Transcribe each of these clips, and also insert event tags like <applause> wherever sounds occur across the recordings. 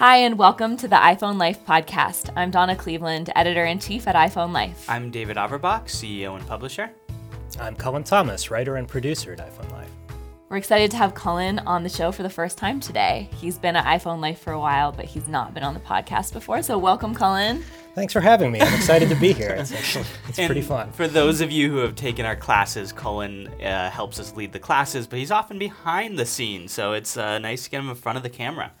Hi, and welcome to the iPhone Life podcast. I'm Donna Cleveland, editor in chief at iPhone Life. I'm David Averbach, CEO and publisher. I'm Cullen Thomas, writer and producer at iPhone Life. We're excited to have Cullen on the show for the first time today. He's been at iPhone Life for a while, but he's not been on the podcast before. So, welcome, Cullen. Thanks for having me. I'm excited to be here. <laughs> It's actually it's And pretty fun. For those of you who have taken our classes, Cullen uh, helps us lead the classes, but he's often behind the scenes, so it's uh, nice to get him in front of the camera.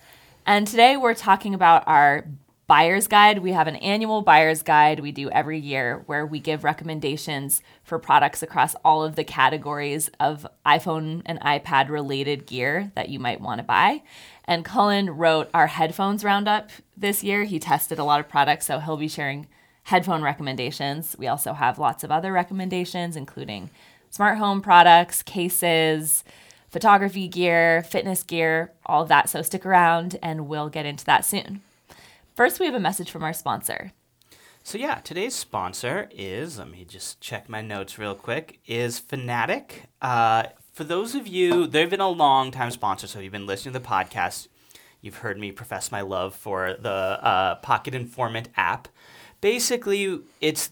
And today we're talking about our buyer's guide. We have an annual buyer's guide we do every year where we give recommendations for products across all of the categories of iPhone and iPad related gear that you might want to buy. And Cullen wrote our headphones roundup this year. He tested a lot of products, so he'll be sharing headphone recommendations. We also have lots of other recommendations, including smart home products, cases, photography gear, fitness gear, all of that. So stick around and we'll get into that soon. First, we have a message from our sponsor. So yeah, today's sponsor is, let me just check my notes real quick, is Fanatic. Uh, for those of you, they've been a long time sponsor, so if you've been listening to the podcast. You've heard me profess my love for the uh, Pocket Informant app. Basically, it's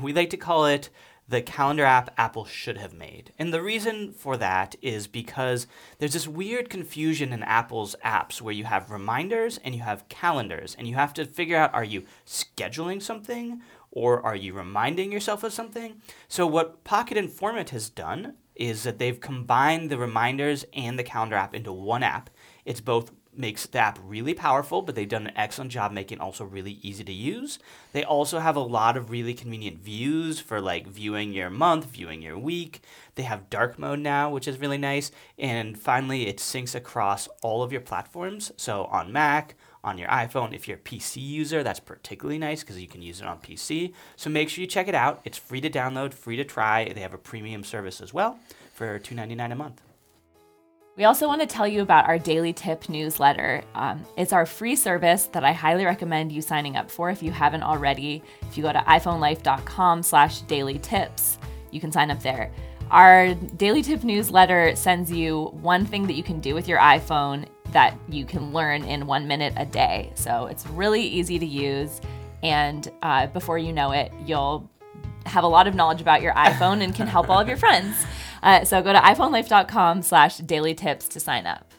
we like to call it the calendar app Apple should have made. And the reason for that is because there's this weird confusion in Apple's apps where you have reminders and you have calendars, and you have to figure out are you scheduling something or are you reminding yourself of something? So, what Pocket Informant has done is that they've combined the reminders and the calendar app into one app. It's both makes the app really powerful, but they've done an excellent job making also really easy to use. They also have a lot of really convenient views for like viewing your month, viewing your week. They have dark mode now, which is really nice. And finally, it syncs across all of your platforms. So on Mac, on your iPhone, if you're a PC user, that's particularly nice because you can use it on PC. So make sure you check it out. It's free to download, free to try. They have a premium service as well for $2.99 a month. We also want to tell you about our daily tip newsletter. Um, it's our free service that I highly recommend you signing up for if you haven't already. If you go to iPhoneLife.com slash daily tips, you can sign up there. Our daily tip newsletter sends you one thing that you can do with your iPhone that you can learn in one minute a day. So it's really easy to use. And uh, before you know it, you'll have a lot of knowledge about your iPhone and can help all of your <laughs> friends. Uh, so go to iPhoneLife.com slash daily tips to sign up.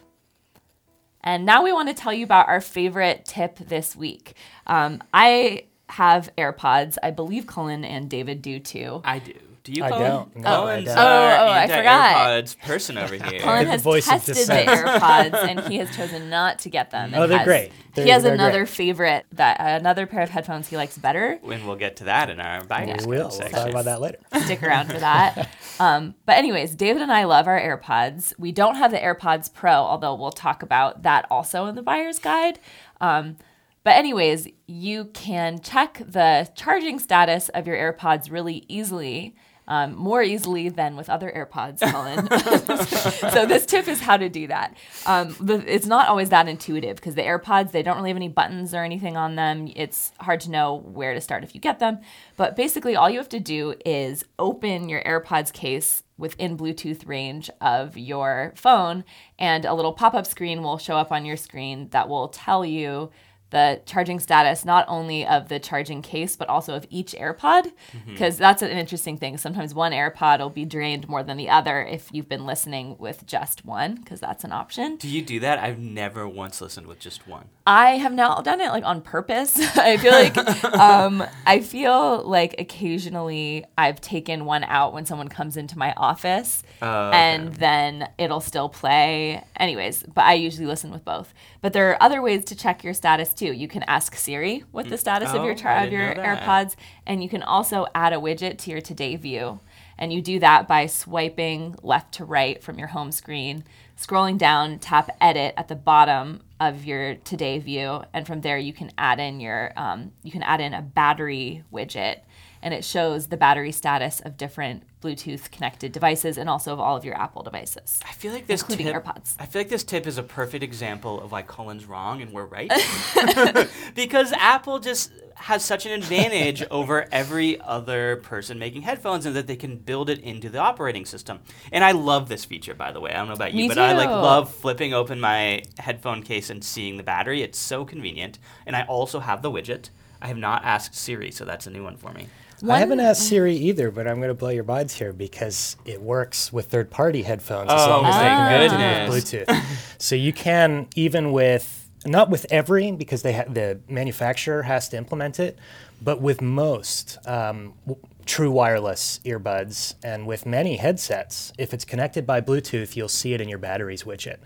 And now we want to tell you about our favorite tip this week. Um, I have AirPods. I believe Cullen and David do too. I do. Do you? I Cullen? don't. No, Cullen's I don't. our Oh, oh, I forgot. anti-AirPods person over <laughs> here. Cullen The has voice of tested the dissent. AirPods and he has <laughs> chosen not to get them. and Oh, they're has- great. he They're- has they're another great. favorite that another pair of headphones he likes better. and we'll get to that in our buyer's We will. guide We'll section. talk about that later. stick around for that. <laughs> Um, but anyways, David and I love our AirPods. We don't have the AirPods Pro, although we'll talk about that also in the buyer's guide. Um, but anyways, you can check the charging status of your AirPods really easily. Um, more easily than with other AirPods, Cullen. <laughs> so this tip is how to do that. Um, the, it's not always that intuitive because the AirPods they don't really have any buttons or anything on them. It's hard to know where to start if you get them. But basically, all you have to do is open your AirPods case within Bluetooth range of your phone, and a little pop-up screen will show up on your screen that will tell you the charging status not only of the charging case but also of each AirPod because that's an interesting thing. Sometimes one AirPod will be drained more than the other if you've been listening with just one because that's an option. Do you do that? I've never once listened with just one. I have now done it like on purpose. <laughs> I feel like um, I feel like occasionally I've taken one out when someone comes into my office, okay. and then it'll still play. Anyways, but I usually listen with both. But there are other ways to check your status too. You can ask Siri what the status of your Oh, of your. AirPods, and you can also add a widget to your Today view. And you do that by swiping left to right from your home screen, scrolling down, tap edit at the bottom of your today view, and from there you can add in your um, you can add in a battery widget. And it shows the battery status of different Bluetooth connected devices and also of all of your Apple devices. I feel like this Including tip, AirPods. I feel like this tip is a perfect example of why Cullen's wrong and we're right. <laughs> <laughs> because Apple just has such an advantage <laughs> over every other person making headphones and that they can build it into the operating system. And I love this feature by the way. I don't know about you, Me but I like love flipping open my headphone case and seeing the battery. It's so convenient. And I also have the widget. I have not asked Siri, so that's a new one for me. I haven't asked Siri either, but I'm going to blow your minds here because it works with third-party headphones as Oh long as they my connect with Bluetooth. so you can even with not with every because they ha- the manufacturer has to implement it, but with most um, w- true wireless earbuds and with many headsets, if it's connected by Bluetooth, you'll see it in your batteries widget.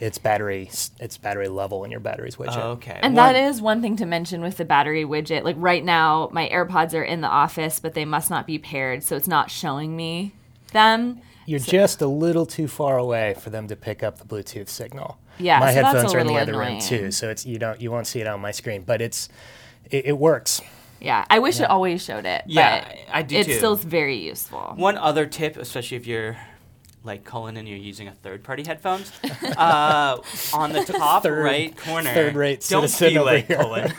It's battery it's battery level in your batteries widget. Oh, okay. And One- that is one thing to mention with the battery widget. Like right now, my AirPods are in the office, but they must not be paired, so it's not showing me them. You're just a little too far away for them to pick up the Bluetooth signal. Yeah, my so that's a headphones are in the little other room too, so it's you don't you won't see it on my screen, but it's it, it works. Yeah, I wish it always showed it. Yeah, but I do It too. still is very useful. One other tip, especially if you're like Cullen and you're using a third-party headphones, uh, <laughs> on the top Third- right corner. third-rate Don't citizen be over like here. Cullen. <laughs> <laughs>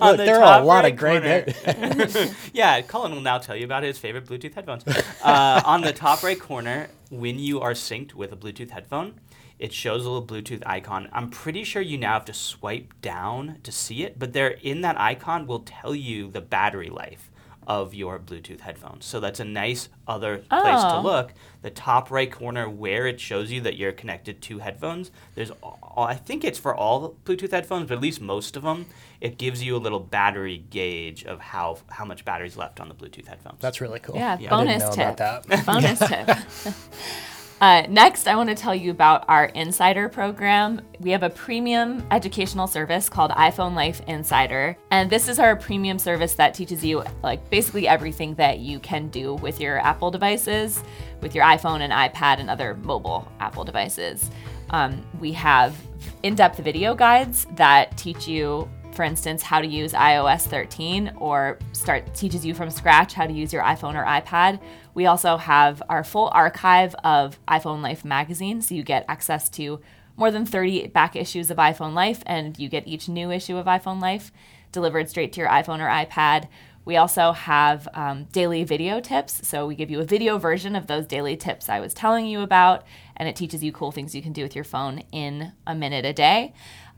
Look, the there are a lot right of great. there- yeah, Cullen will now tell you about his favorite Bluetooth headphones. Uh, on the top right corner, when you are synced with a Bluetooth headphone, it shows a little Bluetooth icon. I'm pretty sure you now have to swipe down to see it, but there in that icon will tell you the battery life of your Bluetooth headphones. So that's a nice other place to Oh. look. The top right corner where it shows you that you're connected to headphones, there's all, I think it's for all Bluetooth headphones, but at least most of them, it gives you a little battery gauge of how how much battery's left on the Bluetooth headphones. That's really cool. Yeah, I didn't bonus know tip. about that. Bonus <laughs> tip. <laughs> Uh, next, I want to tell you about our Insider program. We have a premium educational service called iPhone Life Insider, and this is our premium service that teaches you like basically everything that you can do with your Apple devices, with your iPhone and iPad and other mobile Apple devices. Um, we have in-depth video guides that teach you for instance, how to use iOS 13 or start teaches you from scratch how to use your iPhone or iPad. We also have our full archive of iPhone Life magazine, so you get access to more than 30 back issues of iPhone Life, and you get each new issue of iPhone Life delivered straight to your iPhone or iPad. We also have um, daily video tips. So we give you a video version of those daily tips I was telling you about, and it teaches you cool things you can do with your phone in a minute a day.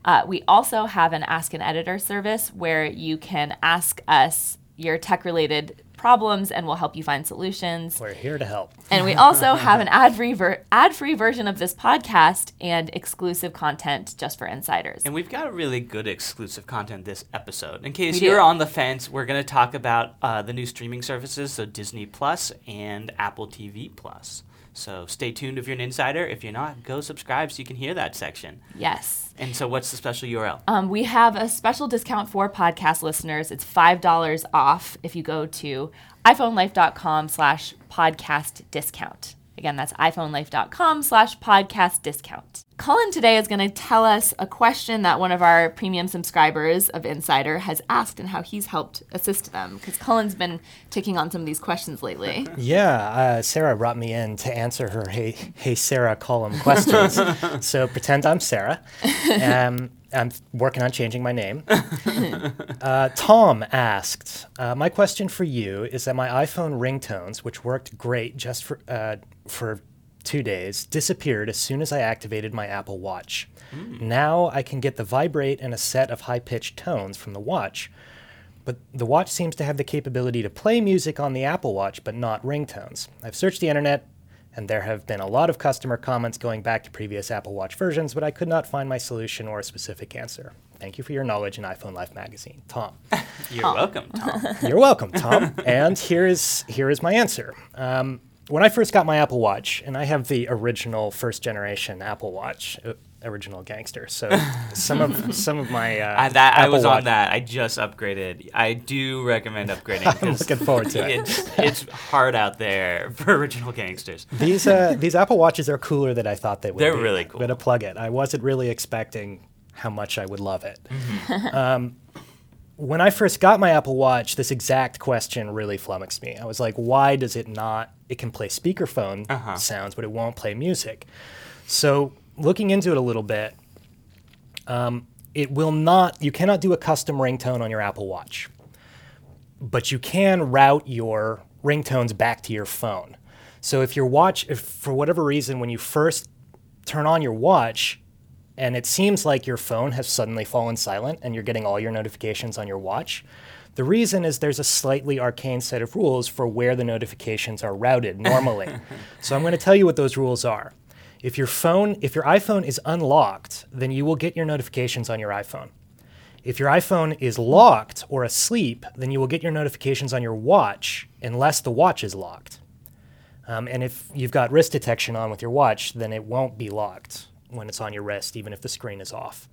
Uh, we also have an Ask an Editor service where you can ask us your tech related problems and we'll help you find solutions. We're here to help. And we also <laughs> have an ad free ver- ad free version of this podcast and exclusive content just for insiders. And we've got really good exclusive content this episode. In case We you're do. on the fence, we're going to talk about uh, the new streaming services, so Disney Plus and Apple TV Plus. So stay tuned if you're an insider. If you're not, go subscribe so you can hear that section. Yes. And so, what's the special URL? Um, we have a special discount for podcast listeners. It's five dollars off if you go to iPhoneLife.com slash podcast discount. Again, that's iPhoneLife.com slash podcast discount. Cullen today is going to tell us a question that one of our premium subscribers of Insider has asked and how he's helped assist them. Because Cullen's been taking on some of these questions lately. <laughs> Yeah, uh, Sarah brought me in to answer her "Hey, hey Sarah" column questions. <laughs> so pretend I'm Sarah. Um, I'm working on changing my name. <laughs> Uh, Tom asked, uh, "My question for you is that my iPhone ringtones, which worked great just for uh, for two days, disappeared as soon as I activated my Apple Watch. Now I can get the vibrate and a set of high-pitched tones from the watch." But the watch seems to have the capability to play music on the Apple Watch, but not ringtones. I've searched the internet, and there have been a lot of customer comments going back to previous Apple Watch versions, but I could not find my solution or a specific answer. Thank you for your knowledge in iPhone Life magazine, Tom. <laughs> You're welcome, Tom. You're welcome, Tom. and here is here is my answer. Um, when I first got my Apple Watch, and I have the original first generation Apple Watch, uh, original gangster. So <laughs> some of some of my uh, I, that, I was Watch- on that. I just upgraded. I do recommend upgrading. <laughs> 'cause looking forward to it. It's, it's hard out there <laughs> for original gangsters. These uh, these Apple Watches are cooler than I thought they would. They're be. really cool. I'm gonna plug it. I wasn't really expecting how much I would love it. Mm-hmm. um, when I first got my Apple Watch, this exact question really flummoxed me. I was like, why does it not? It can play speakerphone Uh-huh. sounds, but it won't play music. So looking into it a little bit, um, it will not. You cannot do a custom ringtone on your Apple Watch, but you can route your ringtones back to your phone. So if your watch, if for whatever reason, when you first turn on your watch and it seems like your phone has suddenly fallen silent and you're getting all your notifications on your watch, the reason is there's a slightly arcane set of rules for where the notifications are routed normally. <laughs> so I'm going to tell you what those rules are. If your phone, if your iPhone is unlocked, then you will get your notifications on your iPhone. If your iPhone is locked or asleep, then you will get your notifications on your watch unless the watch is locked. Um, and if you've got wrist detection on with your watch, then it won't be locked when it's on your wrist, even if the screen is off.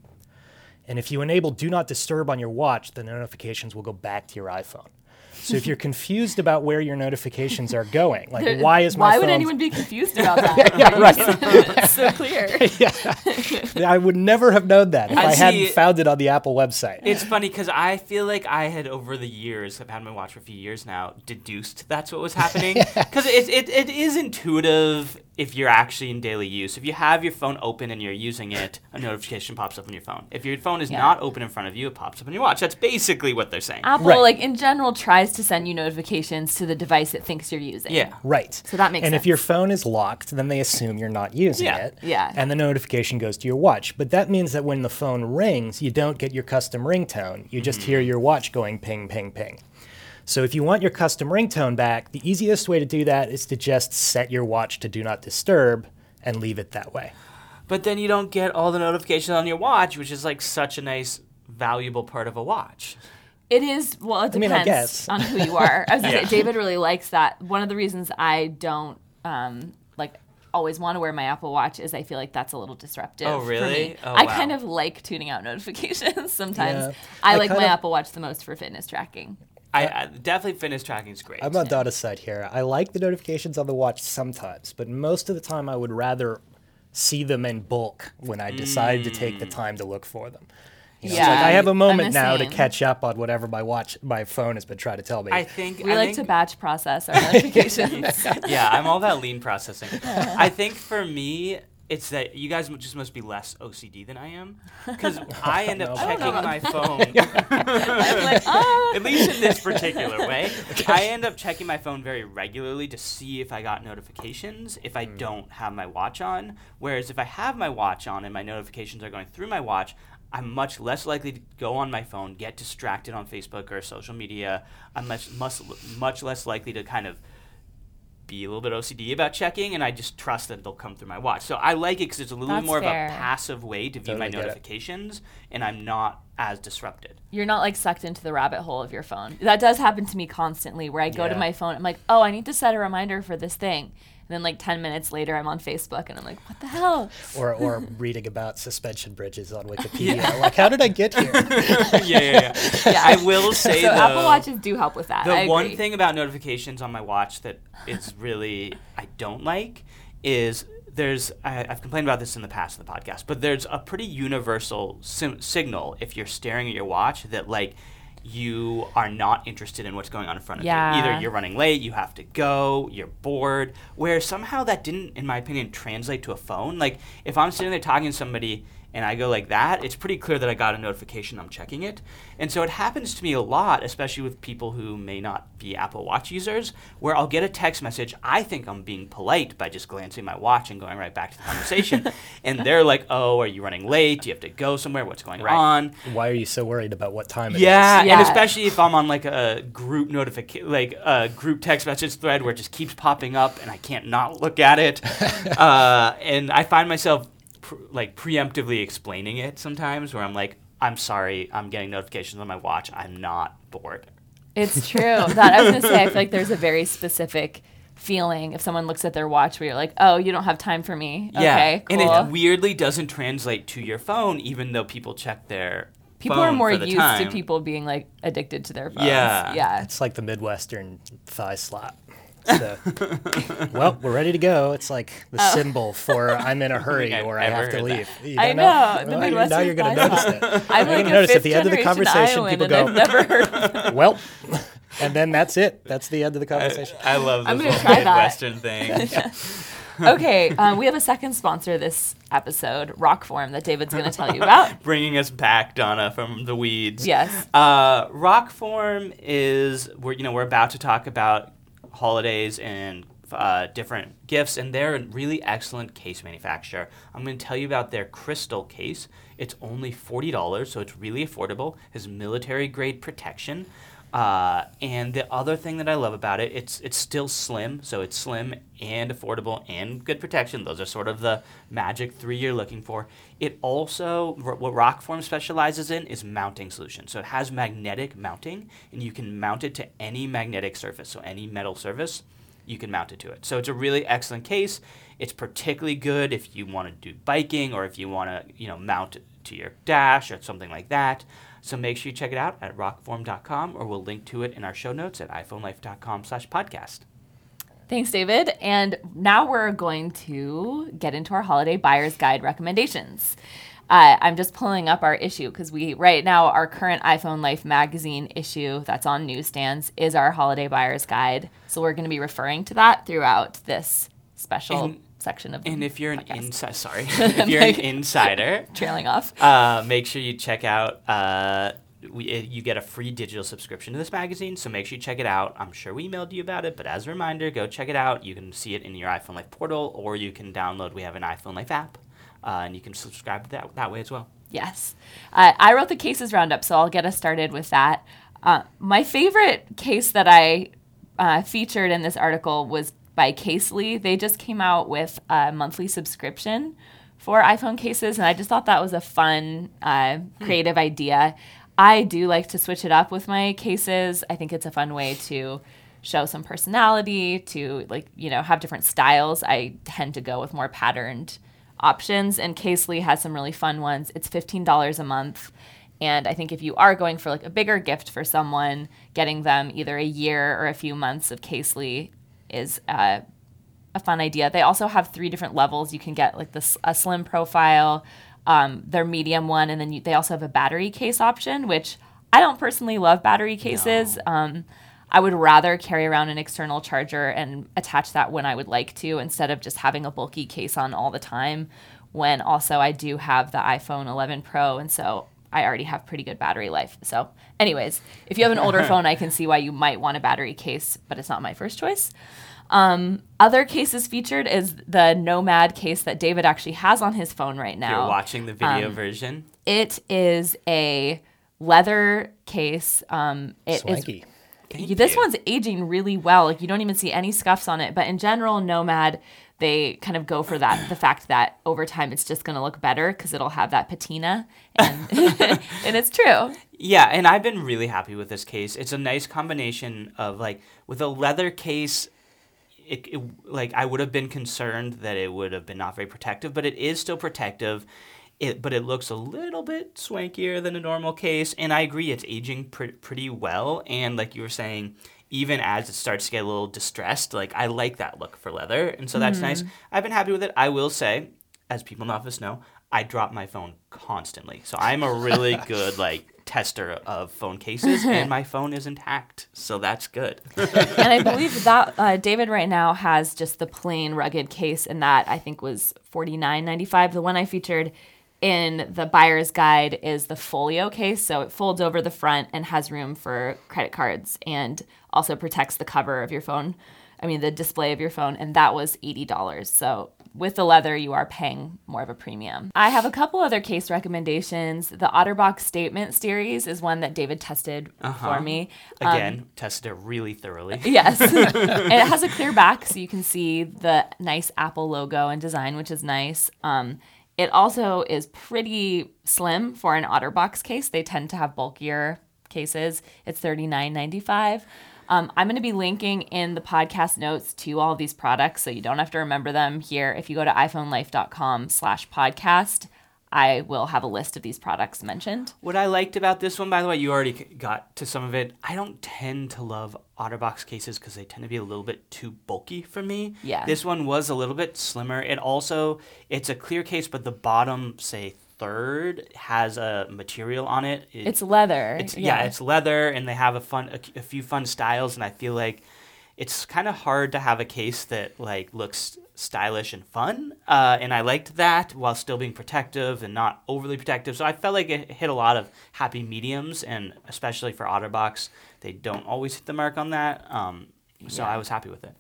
And if you enable Do Not Disturb on your watch, the notifications will go back to your iPhone. So if you're <laughs> confused about where your notifications are going, like why is my Why phone would anyone be confused about <laughs> that? Yeah, right. <laughs> it's so clear. yeah, I would never have known that if I I, hadn't see- found it on the Apple website. It's funny because I feel like I had over the years, I've had my watch for a few years now, deduced that's what was happening. Because it, it, it is intuitive if you're actually in daily use. If you have your phone open and you're using it, a notification pops up on your phone. If your phone is Yeah. not open in front of you, it pops up on your watch. That's basically what they're saying. Apple, Right. like in general, tries to send you notifications to the device it thinks you're using. Yeah. Right. So that makes sense. and sense. if your phone is locked, then they assume you're not using Yeah. it. Yeah. And the notification goes to your watch. But that means that when the phone rings, you don't get your custom ringtone. You just mm-hmm. hear your watch going ping, ping, ping. So if you want your custom ringtone back, the easiest way to do that is to just set your watch to do not disturb and leave it that way. But then you don't get all the notifications on your watch, which is like such a nice, valuable part of a watch. It is well. It I mean, I depends guess. on who you are. I was gonna <laughs> Yeah. say David really likes that. One of the reasons I don't um, like always want to wear my Apple Watch is I feel like that's a little disruptive. Oh, For really? me. Oh, I wow. kind of like tuning out <laughs> notifications sometimes. Yeah. I, I like my of- Apple Watch the most for fitness tracking. I, I definitely fitness tracking is great. I'm on Donna's side here. I like the notifications on the watch sometimes, but most of the time I would rather see them in bulk when I decide to take the mm. time to look for them. You know, Yeah, like I have a I'm moment the now to catch up on whatever my watch, my phone has been trying to tell me. I think We I like think, to batch process our <laughs> notifications. yeah, I'm all about lean processing. <laughs> I think for me, it's that you guys just must be less OCD than I am, <laughs> because I end up <laughs> know about checking my phone. <laughs> Like, ah. At least in this particular way, I end up checking my phone very regularly to see if I got notifications if I don't have my watch on. Whereas if I have my watch on and my notifications are going through my watch, I'm much less likely to go on my phone, get distracted on Facebook or social media. I'm much much, much less likely to kind of be a little bit OCD about checking, and I just trust that they'll come through my watch. So I like it because it's a little bit That's more fair. of a passive way to view my Totally get it. notifications, and I'm not as disrupted. You're not like sucked into the rabbit hole of your phone. That does happen to me constantly where I go to my phone, I'm like, oh, I need to set a reminder for this thing. And then like 10 minutes later, I'm on Facebook and I'm like, what the hell? or or reading about suspension bridges on Wikipedia. Like, how did I get here? <laughs> yeah, yeah, yeah. <laughs> Yeah. I will say so though, Apple Watches do help with that. the I one thing about notifications on my watch that is really I don't like is there's I, I've complained about this in the past in the podcast, but there's a pretty universal sim- signal if you're staring at your watch that like you are not interested in what's going on in front of Yeah. you. Either you're running late, you have to go, you're bored. Where somehow that didn't, in my opinion, translate to a phone. Like if I'm sitting there talking to somebody and I go like that, it's pretty clear that I got a notification. I'm checking it, and so it happens to me a lot, especially with people who may not be Apple Watch users, where I'll get a text message. I think I'm being polite by just glancing my watch and going right back to the conversation, <laughs> and they're like, "Oh, are you running late? Do you have to go somewhere? What's going Right. on?" Why are you so worried about what time it is? Yeah, Yeah. and especially if I'm on like a group notification, like a group text message thread where it just keeps popping up and I can't not look at it. <laughs> uh, and I find myself pr- like preemptively explaining it sometimes where I'm like, I'm sorry, I'm getting notifications on my watch. I'm not bored. It's <laughs> true. That I was gonna say, I feel like there's a very specific feeling if someone looks at their watch where you're like, oh, you don't have time for me. Okay, cool. And it weirdly doesn't translate to your phone, even though people check their people are more used time. to people being like addicted to their phones. Yeah. Yeah. It's like the Midwestern thigh slap. So, <laughs> well, we're ready to go. It's like the symbol for I'm in a <laughs> hurry I've or I have to leave. You I don't know, the Well, Midwestern now you're going to notice it. I'm You're like gonna notice at the end of the conversation, Iowan, people go, I've never heard <laughs> well, and then that's it. That's the end of the conversation. I love I'm this gonna whole try that. Midwestern thing. okay, um, we have a second sponsor this episode, Rokform, that David's going to tell you about. Bringing us back, Donna, from the weeds. Yes. Uh, Rokform is we're you know we're about to talk about holidays and uh, different gifts, and they're a really excellent case manufacturer. I'm going to tell you about their crystal case. It's only forty dollars, so it's really affordable. Has military grade protection. Uh, and the other thing that I love about it, it's it's still slim, so it's slim and affordable and good protection. Those are sort of the magic three you're looking for. It also what Rokform specializes in is mounting solutions. So it has magnetic mounting, and you can mount it to any magnetic surface, so any metal surface, you can mount it to it. So it's a really excellent case. It's particularly good if you want to do biking or if you want to you know mount it to your dash or something like that. So make sure you check it out at rokform.com or we'll link to it in our show notes at iphonelife.com slash podcast. Thanks, David. And now we're going to get into our holiday buyer's guide recommendations. Uh, I'm just pulling up our issue because we right now our current iPhone Life magazine issue that's on newsstands is our holiday buyer's guide. So we're going to be referring to that throughout this special And- section of And if you're an podcast. insider, sorry, <laughs> if you're an insider, trailing off. uh, make sure you check out. Uh, we, uh, you get a free digital subscription to this magazine, so make sure you check it out. I'm sure we emailed you about it, but as a reminder, go check it out. You can see it in your iPhone Life portal, or you can download. We have an iPhone Life app, uh, and you can subscribe to that that way as well. Yes. Uh, I wrote the cases roundup, so I'll get us started with that. Uh, my favorite case that I uh, featured in this article was by Casely. They just came out with a monthly subscription for iPhone cases, and I just thought that was a fun, uh, creative idea. I do like to switch it up with my cases. I think it's a fun way to show some personality, to like, you know, have different styles. I tend to go with more patterned options, and Casely has some really fun ones. It's $15 a month. And I think if you are going for like a bigger gift for someone, getting them either a year or a few months of Casely is uh, a fun idea. They also have three different levels. You can get like this a slim profile, um, their medium one, and then you, they also have a battery case option, which I don't personally love battery cases. Um, I would rather carry around an external charger and attach that when I would like to instead of just having a bulky case on all the time. When also I do have the iPhone 11 Pro, and so I already have pretty good battery life. So, anyways, if you have an older <laughs> phone, I can see why you might want a battery case, but it's not my first choice. Um, other cases featured is the Nomad case that David actually has on his phone right now. You're watching the video um, version. It is a leather case. Um, it is Swanky. Thank this you. one's aging really well. Like you don't even see any scuffs on it. But in general, Nomad, they kind of go for that the fact that over time it's just going to look better because it'll have that patina, and <laughs> and it's true. Yeah, and I've been really happy with this case. It's a nice combination of like with a leather case. It, it like I would have been concerned that it would have been not very protective, but it is still protective. It, but it looks a little bit swankier than a normal case, and I agree it's aging pre- pretty well. And like you were saying, even as it starts to get a little distressed, like I like that look for leather, and so that's nice. I've been happy with it. I will say, as people in the office know, I drop my phone constantly, so I'm a really <laughs> good like tester of phone cases, and my <laughs> phone is intact, so that's good. and I <laughs> believe that uh, David right now has just the plain rugged case, and that I think was forty nine ninety five. The one I featured in the buyer's guide is the folio case, so it folds over the front and has room for credit cards, and also protects the cover of your phone. I mean, the display of your phone, and that was eighty dollars. So with the leather, you are paying more of a premium. I have a couple other case recommendations. The Otterbox Statement series is one that David tested for me. Um, Again, tested it really thoroughly. <laughs> Yes. <laughs> and it has a clear back so you can see the nice Apple logo and design, which is nice. Um, it also is pretty slim for an OtterBox case. They tend to have bulkier cases. It's $39.95. Um, I'm going to be linking in the podcast notes to all these products so you don't have to remember them here. If you go to iPhonelife.com slash podcast, I will have a list of these products mentioned. What I liked about this one, by the way, you already got to some of it. I don't tend to love OtterBox cases because they tend to be a little bit too bulky for me. Yeah. This one was a little bit slimmer. It also, it's a clear case, but the bottom, say third, has a material on it. It- It's leather. It's yeah. it's leather, and they have a fun, a, a few fun styles, and I feel like it's kind of hard to have a case that like looks stylish and fun. Uh, and I liked that while still being protective and not overly protective. So I felt like it hit a lot of happy mediums, and especially for OtterBox, they don't always hit the mark on that. Um, so Yeah. I was happy with it.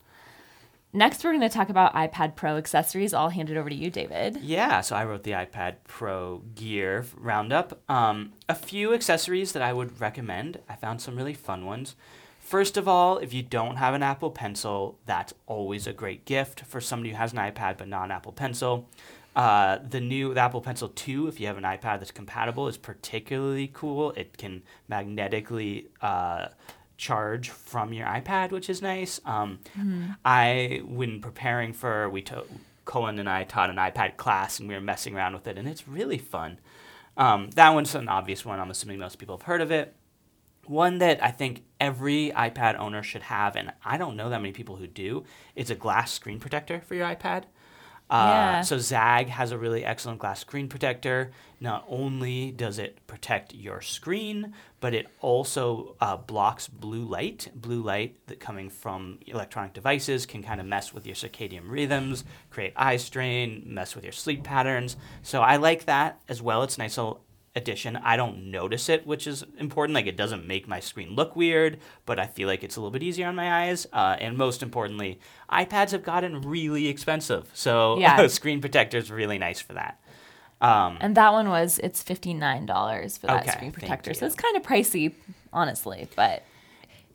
Next, we're going to talk about iPad Pro accessories. I'll hand it over to you, David. Yeah, so I wrote the iPad Pro Gear Roundup. Um, a few accessories that I would recommend. I found some really fun ones. First of all, if you don't have an Apple Pencil, that's always a great gift for somebody who has an iPad but not an Apple Pencil. Uh, the new the Apple Pencil 2, if you have an iPad that's compatible, is particularly cool. It can magnetically uh, charge from your iPad, which is nice. Um, I, when preparing for, we to, Cullen and I taught an iPad class and we were messing around with it, and it's really fun. Um, that one's an obvious one. I'm assuming most people have heard of it. One that I think every iPad owner should have, and I don't know that many people who do, is a glass screen protector for your iPad. Uh, Yeah. So ZAGG has a really excellent glass screen protector. Not only does it protect your screen, but it also uh, blocks blue light. Blue light that coming from electronic devices can kind of mess with your circadian rhythms, create eye strain, mess with your sleep patterns. So I like that as well. It's a nice little addition. I don't notice it, which is important. Like it doesn't make my screen look weird, but I feel like it's a little bit easier on my eyes. Uh, and most importantly, iPads have gotten really expensive, so <laughs> Yeah. screen protector is really nice for that. Um, And that one was, it's $59 for that Okay, screen protector. So it's kind of pricey, honestly, but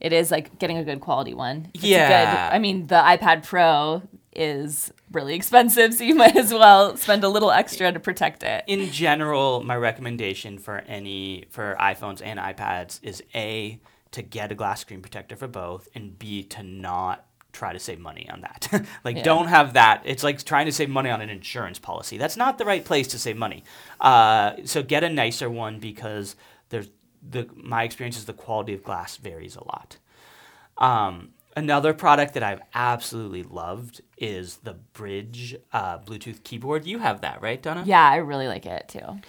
it is like getting a good quality one. It's Yeah. good, I mean, the iPad Pro is really expensive, so you <laughs> might as well spend a little extra to protect it. in general, my recommendation for any for iPhones and iPads is a to get a glass screen protector for both, and b to not try to save money on that. <laughs> like, Yeah. don't have that. It's like trying to save money on an insurance policy. That's not the right place to save money. Uh, so get a nicer one because there's the my experience is the quality of glass varies a lot. Um, another product that I've absolutely loved is the Brydge uh, Bluetooth keyboard. You have that, right, Donna? Yeah, I really like it too.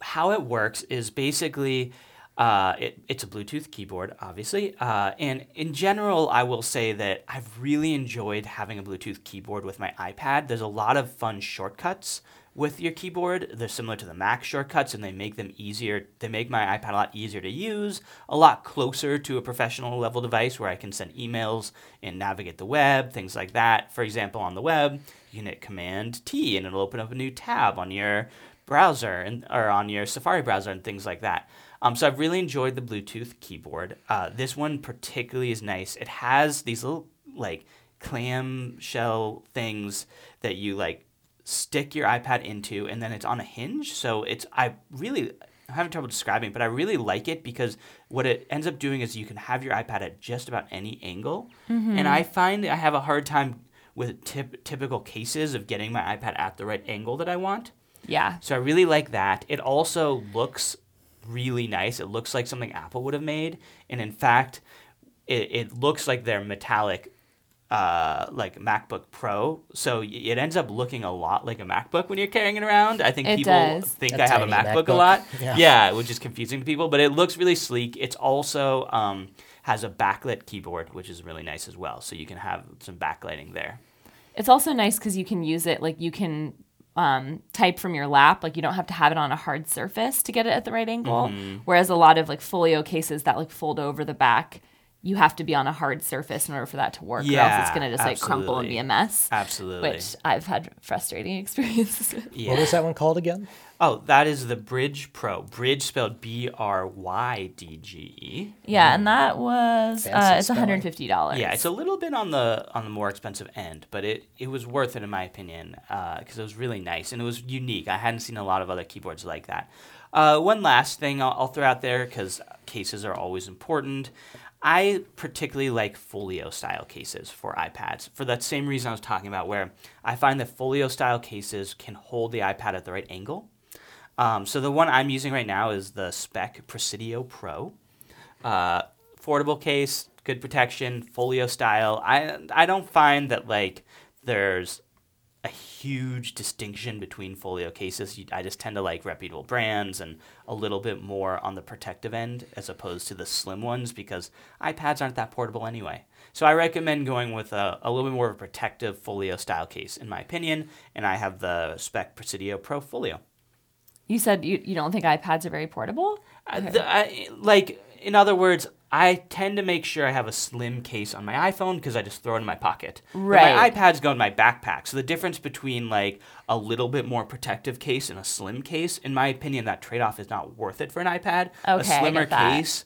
how it works is basically uh, it, it's a Bluetooth keyboard, obviously. Uh, and in general, I will say that I've really enjoyed having a Bluetooth keyboard with my iPad. There's a lot of fun shortcuts with your keyboard. They're similar to the Mac shortcuts, and they make them easier. They make my iPad a lot easier to use, a lot closer to a professional level device where I can send emails and navigate the web, things like that. For example, on the web, you can hit Command T, and it'll open up a new tab on your browser and or on your Safari browser and things like that. Um, so I've really enjoyed the Bluetooth keyboard. Uh, this one particularly is nice. It has these little like clamshell things that you like stick your iPad into, and then it's on a hinge. So it's I really I'm having trouble describing, but I really like it because what it ends up doing is you can have your iPad at just about any angle, and mm-hmm. I find I have a hard time with tip, typical cases of getting my iPad at the right angle that I want. Yeah. So I really like that. It also looks really nice. It looks like something Apple would have made, and in fact, it, it looks like they're metallic, uh, like MacBook Pro. So it ends up looking a lot like a MacBook when you're carrying it around. I think It people does. think A I have a tiny MacBook, a MacBook. lot. <laughs> Yeah. which is confusing to people. But it looks really sleek. It's also um, has a backlit keyboard, which is really nice as well. So you can have some backlighting there. It's also nice because you can use it like you can um, type from your lap. Like you don't have to have it on a hard surface to get it at the right angle. Mm-hmm. Whereas a lot of like folio cases that like fold over the back, you have to be on a hard surface in order for that to work. or else it's gonna just like crumple and be a mess. Absolutely. Which I've had frustrating <laughs> experiences with. yeah. What was that one called again? Oh, that is the Brydge Pro. Brydge spelled B R Y D G E. Yeah, and that was uh, Fancy it's one hundred fifty dollars. Yeah, it's a little bit on the on the more expensive end, but it, it was worth it in my opinion because it was really nice and it was unique. I hadn't seen a lot of other keyboards like that. Uh, one last thing I'll, I'll throw out there because cases are always important. I particularly like folio style cases for iPads for that same reason I was talking about, where I find that folio style cases can hold the iPad at the right angle. Um, so the one I'm using right now is the Speck Presidio Pro. Uh, affordable case, good protection, folio style. I I don't find that like there's a huge distinction between folio cases. I just tend to like reputable brands and a little bit more on the protective end as opposed to the slim ones because iPads aren't that portable anyway. So I recommend going with a, a little bit more of a protective folio style case, in my opinion. And I have the Speck Presidio Pro Folio. You said you, you don't think iPads are very portable? Uh, the, I, like, in other words, I tend to make sure I have a slim case on my iPhone because I just throw it in my pocket. But Right. my iPads go in my backpack. So the difference between like a little bit more protective case and a slim case, in my opinion, that trade off is not worth it for an iPad. Okay, a slimmer get that. case,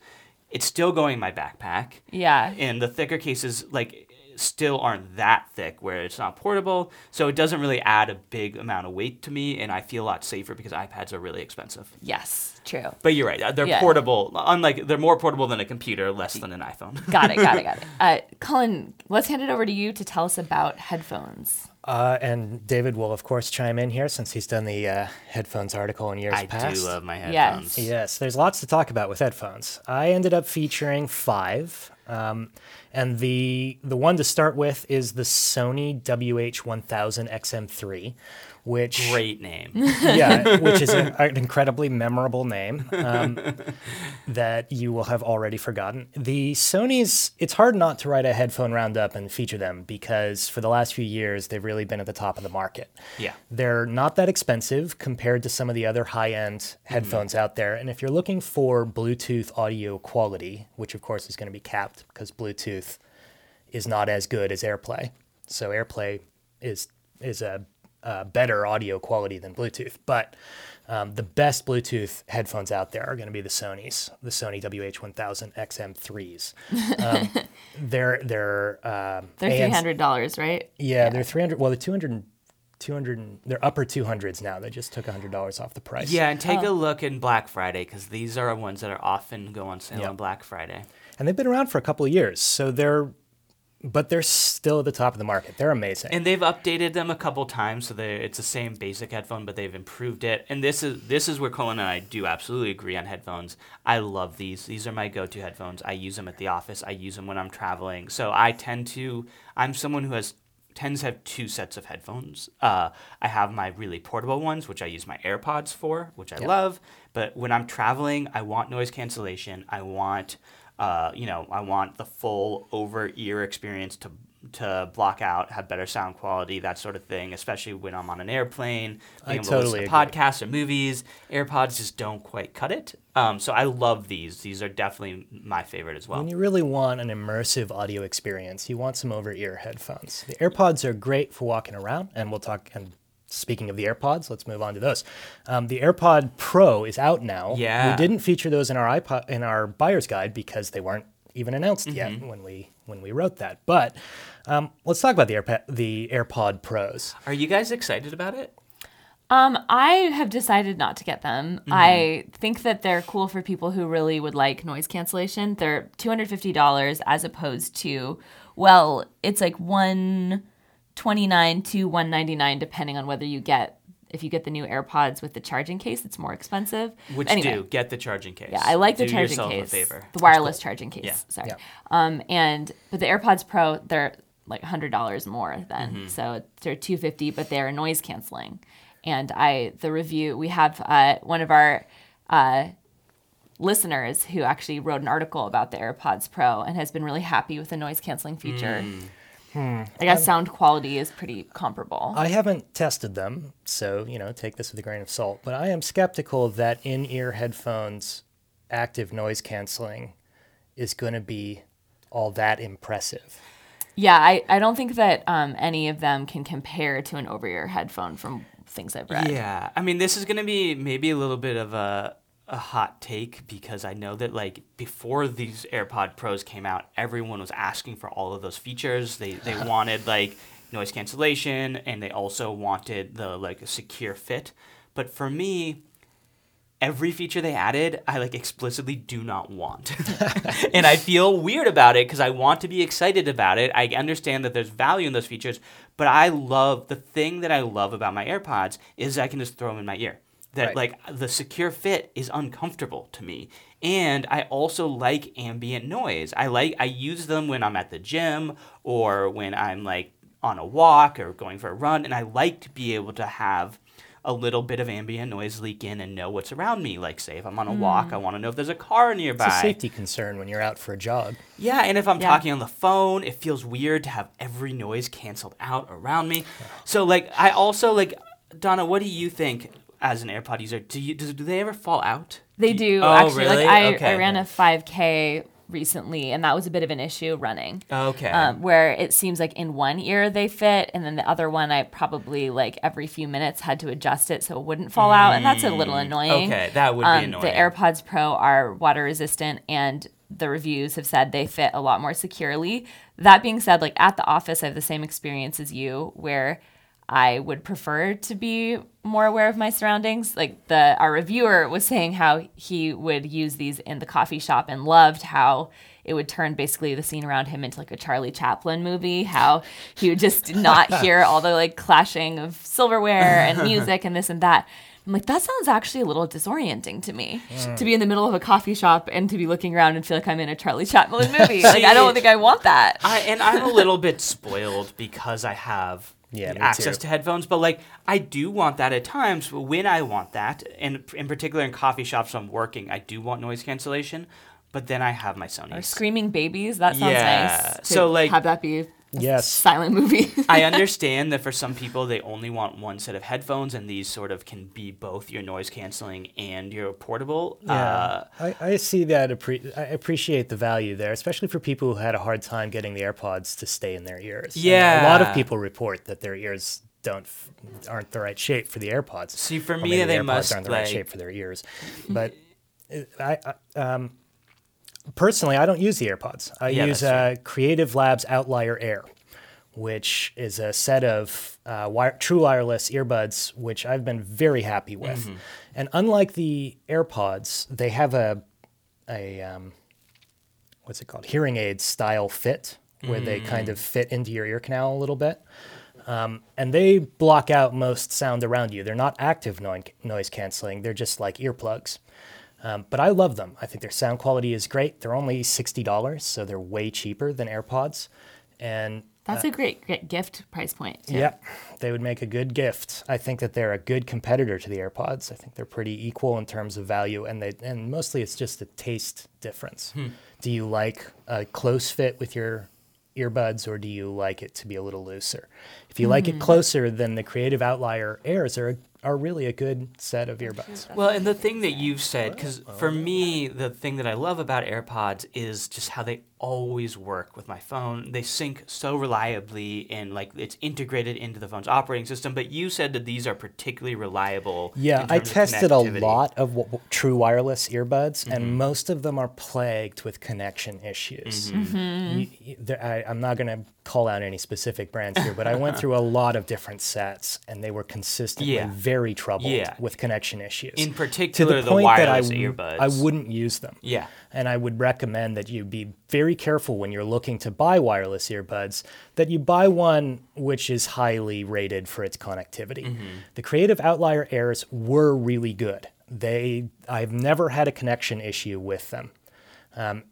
it's still going in my backpack. Yeah. And the thicker cases like still aren't that thick where it's not portable. So it doesn't really add a big amount of weight to me and I feel a lot safer because iPads are really expensive. Yes, true. But you're right. uh, They're Yeah. portable. Unlike they're more portable than a computer, less than an iPhone. <laughs> Got it, got it, got it. <laughs> Uh, Cullen, let's hand it over to you to tell us about headphones. Uh, and David will, of course, chime in here since he's done the uh, headphones article in years I past. do love my Yes. headphones. Yes, there's lots to talk about with headphones. I ended up featuring five, um, and the the one to start with is the Sony WH1000 XM3, which Great name. <laughs> yeah, which is a, <laughs> an incredibly memorable name um, that you will have already forgotten. The Sony's, it's hard not to write a headphone roundup and feature them because for the last few years, they've really been at the top of the market. Yeah. They're not that expensive compared to some of the other high end headphones out there. And if you're looking for Bluetooth audio quality, which of course is going to be capped because Bluetooth is not as good as AirPlay. So AirPlay is is a, a better audio quality than Bluetooth. But um, the best Bluetooth headphones out there are going to be the Sony's, the Sony WH1000 XM3s. <laughs> Um, they're they're um, They're three hundred dollars, right? yeah, they're 300. Well, they're 200. and- 200. They're upper 200s now. They just took $100 off the price. Yeah, and take Oh. a look in Black Friday because these are ones that are often go on sale Yeah. on Black Friday. And they've been around for a couple of years. So they're, but they're still at the top of the market. They're amazing. And they've updated them a couple times, so they it's the same basic headphone, but they've improved it. And this is this is where Cullen and I do absolutely agree on headphones. I love these. These are my go-to headphones. I use them at the office. I use them when I'm traveling. So I tend to. I'm someone who has tends to have two sets of headphones. Uh, I have my really portable ones, which I use my AirPods for, which I love. But when I'm traveling, I want noise cancellation. I want uh, you know, I want the full over ear experience to to block out, have better sound quality, that sort of thing. Especially when I'm on an airplane, I being able totally to listen to podcasts or movies. AirPods just don't quite cut it. Um, so I love these. These are definitely my favorite as well. when you really want an immersive audio experience, you want some over ear headphones. The AirPods are great for walking around, and we'll talk. And speaking of the AirPods, let's move on to those. Um, the AirPod Pro is out now. Yeah. We didn't feature those in our iPod in our buyer's guide because they weren't even announced Mm-hmm. yet when we when we wrote that. But um, let's talk about the AirPod the AirPod Pros. Are you guys excited about it? Um, I have decided not to get them. I think that they're cool for people who really would like noise cancellation. They're two hundred fifty dollars as opposed to, well, it's like one twenty nine to one ninety nine depending on whether you get if you get the new AirPods with the charging case. It's more expensive. Which Anyway. do get the charging case. Yeah, I like the Do charging yourself case. A favor. The wireless charging case. Yeah. Sorry. Yeah. Um, and but the AirPods Pro, they're like hundred dollars more than Mm-hmm. so they're two fifty, but they're noise canceling. And I, the review, we have uh, one of our uh, listeners who actually wrote an article about the AirPods Pro and has been really happy with the noise canceling feature. Mm. I guess sound quality is pretty comparable. I haven't tested them, so you know, take this with a grain of salt. But I am skeptical that in-ear headphones active noise canceling is going to be all that impressive. yeah, I, I don't think that um, any of them can compare to an over-ear headphone from things I've read. Yeah, I mean, this is gonna be maybe a little bit of a a hot take because I know that like before these AirPod Pros came out, everyone was asking for all of those features. They they <laughs> wanted like noise cancellation and they also wanted the like secure fit. But for me, every feature they added, I like explicitly do not want. <laughs> and I <laughs> feel weird about it because I want to be excited about it. I understand that there's value in those features, but I love the thing that I love about my AirPods is I can just throw them in my ear. That Right. like the secure fit is uncomfortable to me. And I also like ambient noise. I like I use them when I'm at the gym or when I'm like on a walk or going for a run and I like to be able to have a little bit of ambient noise leak in and know what's around me. Like say if I'm on a walk, mm. I want to know if there's a car nearby. It's a safety concern when you're out for a jog. Yeah, and if I'm Yeah. talking on the phone, it feels weird to have every noise canceled out around me. So like I also like Donna, what do you think as an AirPod user? Do you do, do they ever fall out? They Do you- Oh, actually. really? Like I, Okay. I ran a 5K recently, and that was a bit of an issue running. Okay. Um, where it seems like in one ear they fit, and then the other one I probably like every few minutes had to adjust it so it wouldn't fall out, and that's a little annoying. Mm, okay, that would be Um, annoying. The AirPods Pro are water resistant, and the reviews have said they fit a lot more securely. That being said, like at the office, I have the same experience as you, where I would prefer to be more aware of my surroundings. Like the our reviewer was saying how he would use these in the coffee shop and loved how it would turn basically the scene around him into like a Charlie Chaplin movie. How he would just <laughs> not hear all the like clashing of silverware and <laughs> music and this and that. I'm like, that sounds actually a little disorienting to me hmm. to be in the middle of a coffee shop and to be looking around and feel like I'm in a Charlie Chaplin movie. like, I don't think I want that. I and I'm a little bit spoiled because I have Yeah, access too. to headphones, but like I do want that at times when I want that, and in particular in coffee shops when I'm working, I do want noise cancellation, but then I have my Sony. Or screaming babies. That sounds Yeah. nice. to So, like- have that be a Yes. silent movie. I <laughs> understand that for some people they only want one set of headphones, and these sort of can be both your noise canceling and your portable. Uh, I, I see that. Appre- I appreciate the value there, especially for people who had a hard time getting the AirPods to stay in their ears. And a lot of people report that their ears don't f- aren't the right shape for the AirPods. See, for Or me, maybe the they AirPods must, aren't the right shape for their ears. But uh, I, I um, personally, I don't use the AirPods. I Yeah, use uh, Creative Labs Outlier Air, which is a set of uh, wire- true wireless earbuds, which I've been very happy with. Mm-hmm. And unlike the AirPods, they have a a um, what's it called hearing aid style fit where they kind Mm. of fit into your ear canal a little bit. Um, and they block out most sound around you. They're not active noise, noise canceling. They're just like earplugs. Um, but I love them. I think their sound quality is great. They're only sixty dollars, so they're way cheaper than AirPods. And That's uh, a great, great gift price point. too. Yep, they would make a good gift. I think that they're a good competitor to the AirPods. I think they're pretty equal in terms of value, and they and mostly it's just a taste difference. Hmm. Do you like a close fit with your earbuds, or do you like it to be a little looser? If you like it hmm. closer, then the Creative Outlier Airs are are really a good set of earbuds. Well, and the thing that you've said, because for me, the thing that I love about AirPods is just how they always work with my phone. They sync so reliably and like it's integrated into the phone's operating system. But you said that these are particularly reliable. Yeah, I tested a lot of w- w- true wireless earbuds, and mm-hmm. most of them are plagued with connection issues. Mm-hmm. Mm-hmm. You- you- I, I'm not going to call out any specific brands here, but I went through a lot of different sets, and they were consistently Yeah. very troubled Yeah. with connection issues. In to particular, the the, point that I, wireless earbuds. I wouldn't use them. Yeah. And I would recommend that you be very careful when you're looking to buy wireless earbuds, that you buy one which is highly rated for its connectivity. The Creative Outlier Airs were really good. They I've never had a connection issue with them. Um,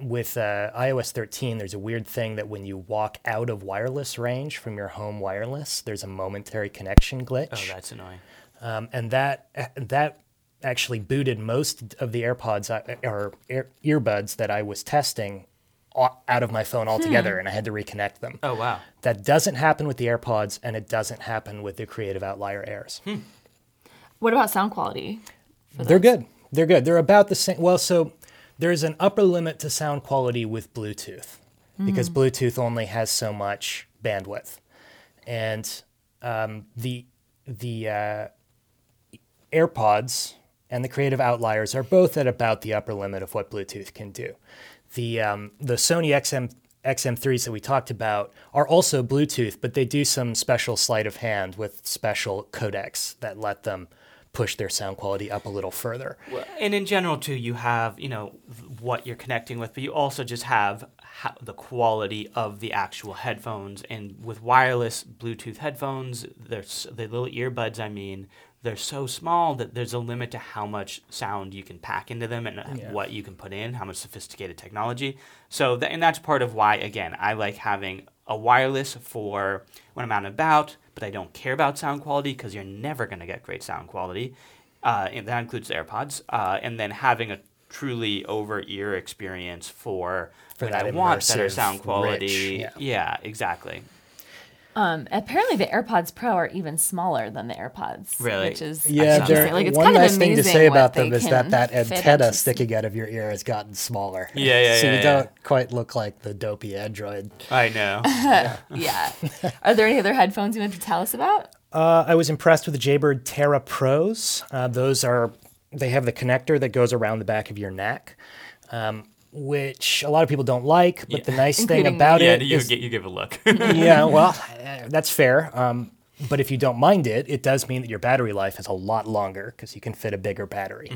with uh, iOS 13, there's a weird thing that when you walk out of wireless range from your home wireless, there's a momentary connection glitch Oh, that's annoying. um, and that that actually booted most of the AirPods or earbuds that I was testing out of my phone altogether, and I had to reconnect them. Oh, wow. That doesn't happen with the AirPods, and it doesn't happen with the Creative Outlier Airs. What about sound quality? They're good. They're good. They're about the same. Well, so there's an upper limit to sound quality with Bluetooth because Bluetooth only has so much bandwidth, and um, the the uh, AirPods and the Creative Outliers are both at about the upper limit of what Bluetooth can do. The um, the Sony XM XM3s that we talked about are also Bluetooth, but they do some special sleight of hand with special codecs that let them push their sound quality up a little further. And in general too, you have you know what you're connecting with, but you also just have ho- the quality of the actual headphones. And with wireless Bluetooth headphones, there's the little earbuds. I mean, they're so small that there's a limit to how much sound you can pack into them and Yeah. what you can put in, how much sophisticated technology. So, tha- and that's part of why, again, I like having a wireless for when I'm out and about, but I don't care about sound quality because you're never going to get great sound quality. Uh, and that includes the AirPods. Uh, and then having a truly over ear experience for, For when that I want better immersive, sound quality. rich, yeah. yeah, exactly. Um, apparently the AirPods Pro are even smaller than the AirPods. Really? Which is Yeah, saw they're, interesting. Like it's one kind nice of thing to say about them is that that antenna into- sticking out of your ear has gotten smaller. Yeah, yeah, So yeah, you yeah. don't quite look like the dopey android. I know. <laughs> Yeah. Are there any other headphones you want to tell us about? Uh, I was impressed with the Jaybird Tarah Pros. Uh, those are they have the connector that goes around the back of your neck, um, which a lot of people don't like. But the nice thing Including me. about yeah, it you, is- gi- you give a look. <laughs> yeah, <laughs> well, uh, that's fair. Um, but if you don't mind it, it does mean that your battery life is a lot longer because you can fit a bigger battery.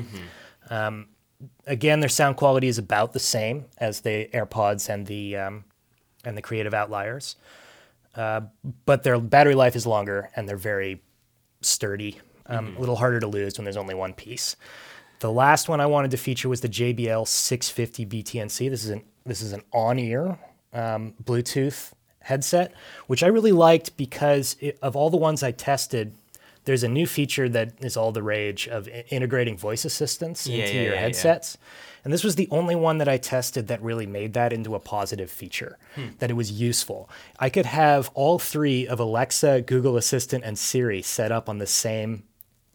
Um, again, their sound quality is about the same as the AirPods and the um, and the Creative Outliers, uh, but their battery life is longer and they're very sturdy. Um, A little harder to lose when there's only one piece. The last one I wanted to feature was the JBL 650 BTNC. This is an this is an on-ear um, Bluetooth headset, which I really liked because it, of all the ones I tested, there's a new feature that is all the rage of integrating voice assistants Yeah, into yeah, your yeah. headsets. And this was the only one that I tested that really made that into a positive feature, Hmm. that it was useful. I could have all three of Alexa, Google Assistant, and Siri set up on the same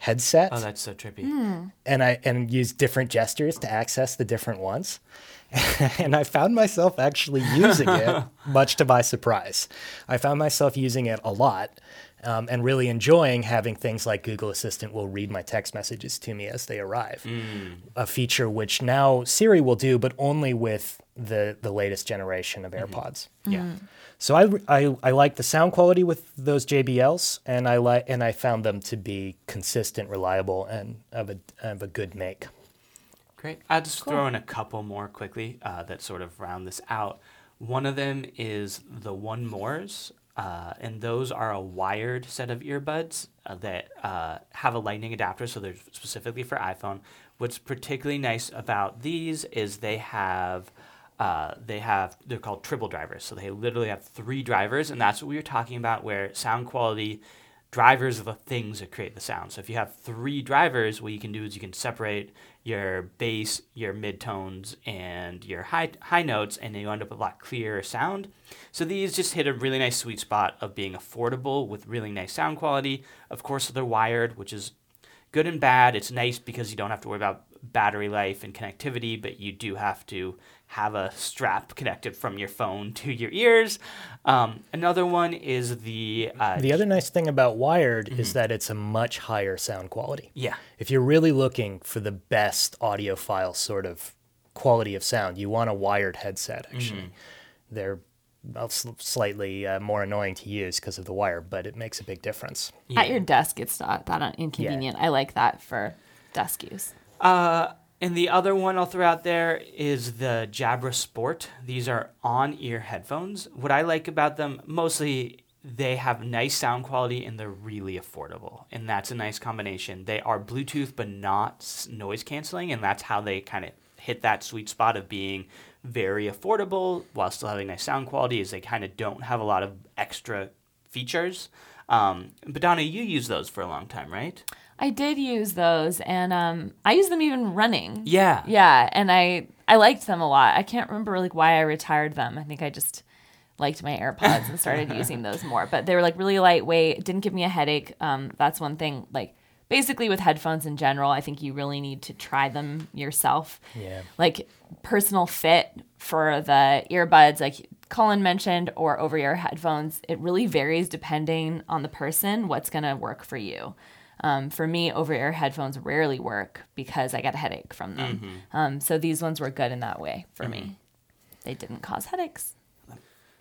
headset oh, that's so trippy. Hmm. and I and use different gestures to access the different ones. <laughs> and I found myself actually using it, <laughs> much to my surprise. I found myself using it a lot um, and really enjoying having things like Google Assistant will read my text messages to me as they arrive. Hmm. A feature which now Siri will do, but only with the, the latest generation of mm-hmm. AirPods. Hmm. Yeah. So I, I, I like the sound quality with those JBLs, and I like and I found them to be consistent, reliable, and of a of a good make. Great. I'll just throw in a couple more quickly uh, that sort of round this out. One of them is the One Mores, uh, and those are a wired set of earbuds uh, that uh, have a lightning adapter, so they're specifically for iPhone. What's particularly nice about these is they have uh, they have they're called triple drivers, so they literally have three drivers, and that's what we were talking about, where sound quality drivers are the things that create the sound. So if you have three drivers, what you can do is you can separate your bass, your midtones, and your high high notes, and then you end up with a lot clearer sound. So these just hit a really nice sweet spot of being affordable with really nice sound quality. Of course, they're wired, which is good and bad. It's nice because you don't have to worry about battery life and connectivity, but you do have to have a strap connected from your phone to your ears. Um, another one is the uh, The other nice thing about wired is that it's a much higher sound quality. yeah. If you're really looking for the best audiophile sort of quality of sound, you want a wired headset. Actually, they're slightly uh, more annoying to use because of the wire, but it makes a big difference. At your desk, it's not that inconvenient. I like that for desk use. Uh, and the other one I'll throw out there is the Jabra Sport. These are on ear headphones. What I like about them mostly, they have nice sound quality and they're really affordable. And that's a nice combination. They are Bluetooth but not noise canceling, and that's how they kind of hit that sweet spot of being very affordable while still having nice sound quality. Is they kind of don't have a lot of extra features. Um, but Donna, you use those for a long time, right? I did use those, and um, I use them even running. Yeah. Yeah, and I I liked them a lot. I can't remember like why I retired them. I think I just liked my AirPods and started <laughs> using those more. But they were like really lightweight. Didn't give me a headache. Um, that's one thing. Like basically with headphones in general, I think you really need to try them yourself. Yeah. Like personal fit for the earbuds, like Cullen mentioned, or over ear headphones, it really varies depending on the person. What's gonna work for you. Um, for me, over ear headphones rarely work because I get a headache from them. Mm-hmm. Um, so these ones were good in that way for me. They didn't cause headaches.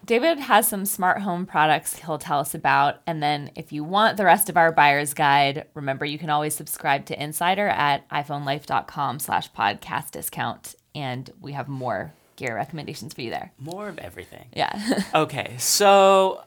David has some smart home products he'll tell us about. And then if you want the rest of our buyer's guide, remember you can always subscribe to Insider at iPhoneLife.com slash podcast discount. And we have more gear recommendations for you there. More of everything. Yeah. <laughs> Okay, so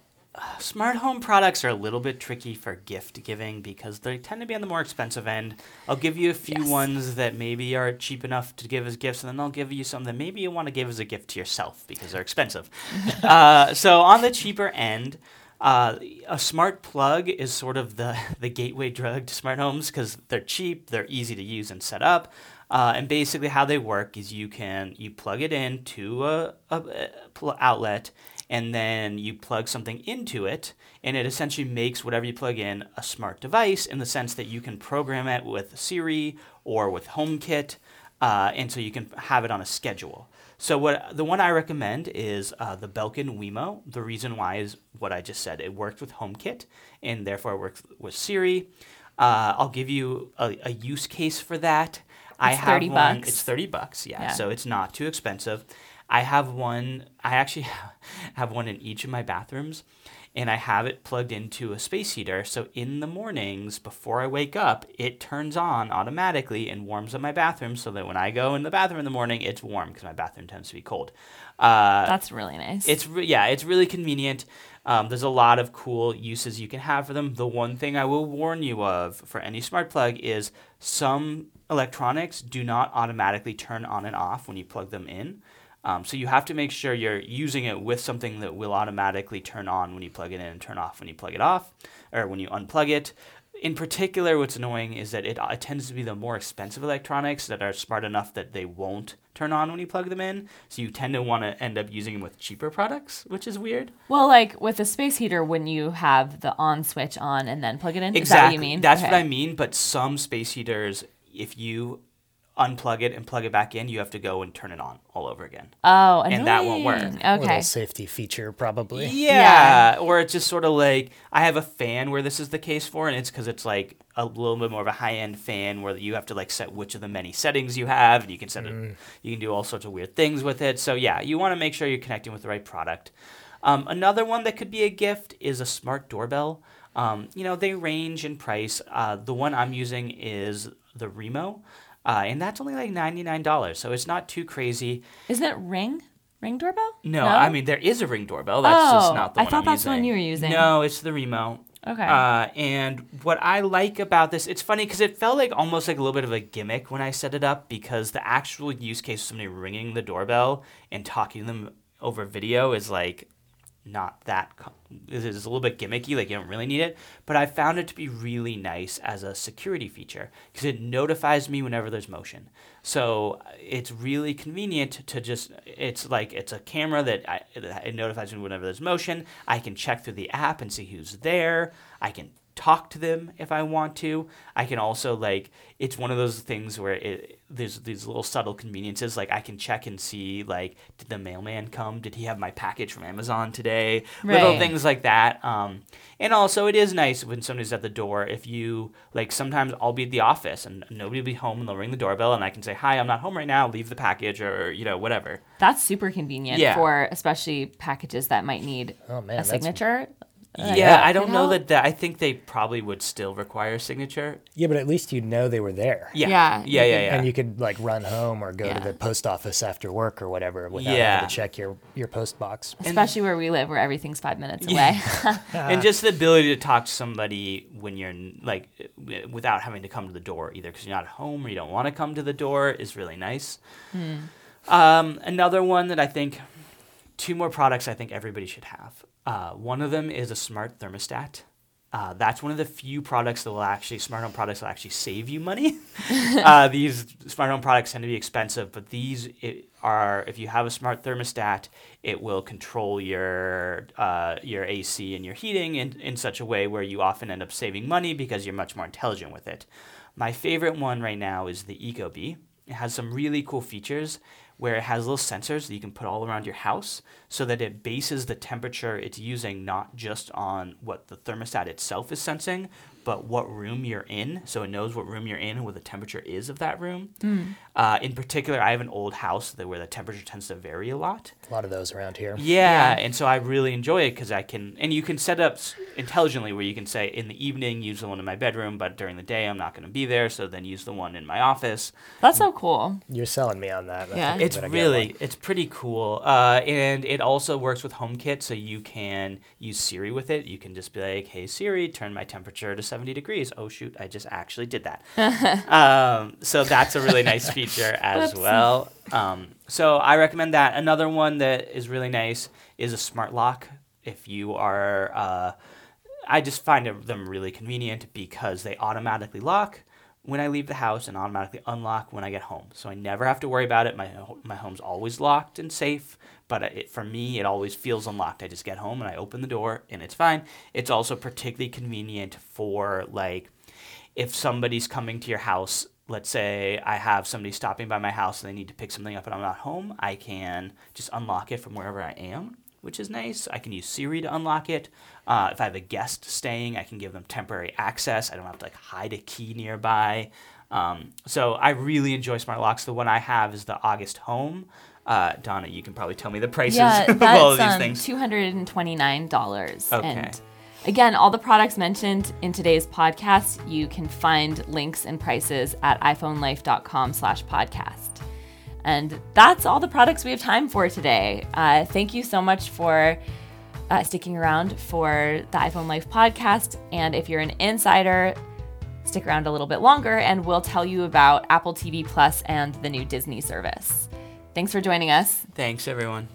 smart home products are a little bit tricky for gift giving because they tend to be on the more expensive end. I'll give you a few Yes. ones that maybe are cheap enough to give as gifts, and then I'll give you some that maybe you want to give as a gift to yourself because they're expensive. <laughs> uh, so on the cheaper end, uh, a smart plug is sort of the, <laughs> the gateway drug to smart homes because they're cheap, they're easy to use and set up. Uh, and basically, how they work is you can you plug it into a, a, a pl- outlet, and then you plug something into it, and it essentially makes whatever you plug in a smart device in the sense that you can program it with Siri or with HomeKit, uh, and so you can have it on a schedule. So what the one I recommend is uh, the Belkin Wemo. The reason why is what I just said. It works with HomeKit, and therefore it works with Siri. Uh, I'll give you a, a use case for that. I It's have 30 one. bucks. It's thirty bucks. Yeah, Yeah. so it's not too expensive. I have one. I actually <laughs> have one in each of my bathrooms, and I have it plugged into a space heater. So in the mornings before I wake up, it turns on automatically and warms up my bathroom, so that when I go in the bathroom in the morning, it's warm because my bathroom tends to be cold. Uh, That's really nice. it's re- yeah, it's really convenient. Um, there's a lot of cool uses you can have for them. The one thing I will warn you of for any smart plug is some electronics do not automatically turn on and off when you plug them in. Um, so you have to make sure you're using it with something that will automatically turn on when you plug it in and turn off when you plug it off, or when you unplug it. In particular, what's annoying is that it, it tends to be the more expensive electronics that are smart enough that they won't turn on when you plug them in. So you tend to want to end up using them with cheaper products, which is weird. well, like with a space heater, when you have the on switch on and then plug it in. Exactly. Is that what you mean? That's what I mean. But some space heaters, if you unplug it and plug it back in, you have to go and turn it on all over again. Oh, And that won't work. annoying. Little Okay. safety feature, probably. Yeah. Or it's just sort of like I have a fan where this is the case for, and it's because it's like a little bit more of a high end fan where you have to like set which of the many settings you have, and you can set it, you can do all sorts of weird things with it. So yeah, you want to make sure you're connecting with the right product. Um, another one that could be a gift is a smart doorbell. Um, you know, they range in price. Uh, the one I'm using is the Remo, uh, and that's only like $99, so it's not too crazy. Isn't it Ring? Ring doorbell? No, I mean there is a ring doorbell. That's just Oh, not the I one thought I'm that's the one you were using. No, it's the Remo. Okay. Uh, and what I like about this, it's funny because it felt like almost like a little bit of a gimmick when I set it up because the actual use case of somebody ringing the doorbell and talking to them over video is like not that it is a little bit gimmicky like you don't really need it but i found it to be really nice as a security feature because it notifies me whenever there's motion. So it's really convenient to just it's like it's a camera that I, it notifies me whenever there's motion. I can check through the app and see who's there. I can talk to them if I want to. I can also like it's one of those things where it there's these little subtle conveniences like I can check and see like did the mailman come? Did he have my package from Amazon today? Little things like that. Um and also it is nice when somebody's at the door if you like sometimes I'll be at the office and nobody will be home and they'll ring the doorbell and I can say, "Hi, I'm not home right now. Leave the package or, you know, whatever." That's super convenient Yeah. for especially packages that might need Oh, man, a signature. Yeah, yeah. I don't Could know help. that, that I think they probably would still require a signature. Yeah, but at least you'd know they were there. Yeah. Yeah, Yeah, yeah, yeah. And you could like run home or go Yeah. to the post office after work or whatever without Yeah. having to check your, your post box. Especially where we live, where everything's five minutes away. <laughs> <laughs> and just the ability to talk to somebody when you're like without having to come to the door either because you're not home or you don't want to come to the door is really nice um, another one that i think two more products i think everybody should have uh, one of them is a smart thermostat uh, that's one of the few products that will actually smart home products will actually save you money. <laughs> uh, these smart home products tend to be expensive, but these it, are if you have a smart thermostat, it will control your uh, your AC and your heating in, in such a way where you often end up saving money because you're much more intelligent with it. My favorite one right now is the Ecobee. It has some really cool features where it has little sensors that you can put all around your house so that it bases the temperature it's using not just on what the thermostat itself is sensing, but what room you're in. So it knows what room you're in and what the temperature is of that room. Uh, in particular, I have an old house that, where the temperature tends to vary a lot. A lot of those around here. Yeah, Yeah. and so I really enjoy it because I can, and you can set up intelligently where you can say in the evening use the one in my bedroom, but during the day I'm not going to be there, so then use the one in my office. That's so cool. You're selling me on that. I Yeah. It's that I get really, it's pretty cool, uh, and it also works with HomeKit, so you can use Siri with it. You can just be like, "Hey Siri, turn my temperature to 70 degrees." Oh shoot, I just actually did that. <laughs> um, so that's a really <laughs> nice feature as well. Um, so I recommend that. Another one that is really nice is a smart lock. If you are, uh, I just find them really convenient because they automatically lock when I leave the house and automatically unlock when I get home. So I never have to worry about it. My my home's always locked and safe. But it, for me, it always feels unlocked. I just get home and I open the door and it's fine. It's also particularly convenient for like if somebody's coming to your house, let's say I have somebody stopping by my house and they need to pick something up and I'm not home, I can just unlock it from wherever I am, which is nice. I can use Siri to unlock it. Uh, if I have a guest staying, I can give them temporary access. I don't have to like hide a key nearby. Um, so I really enjoy smart locks. The one I have is the August Home. Uh, Donna, you can probably tell me the prices Yeah, <laughs> of all of these um, things. two hundred and twenty nine dollars. Okay. And again, all the products mentioned in today's podcast, you can find links and prices at iPhoneLife.com/slash/podcast. And that's all the products we have time for today. Uh, thank you so much for uh, sticking around for the iPhone Life podcast. And if you're an insider, stick around a little bit longer, and we'll tell you about Apple TV Plus and the new Disney service. Thanks for joining us. Thanks, everyone.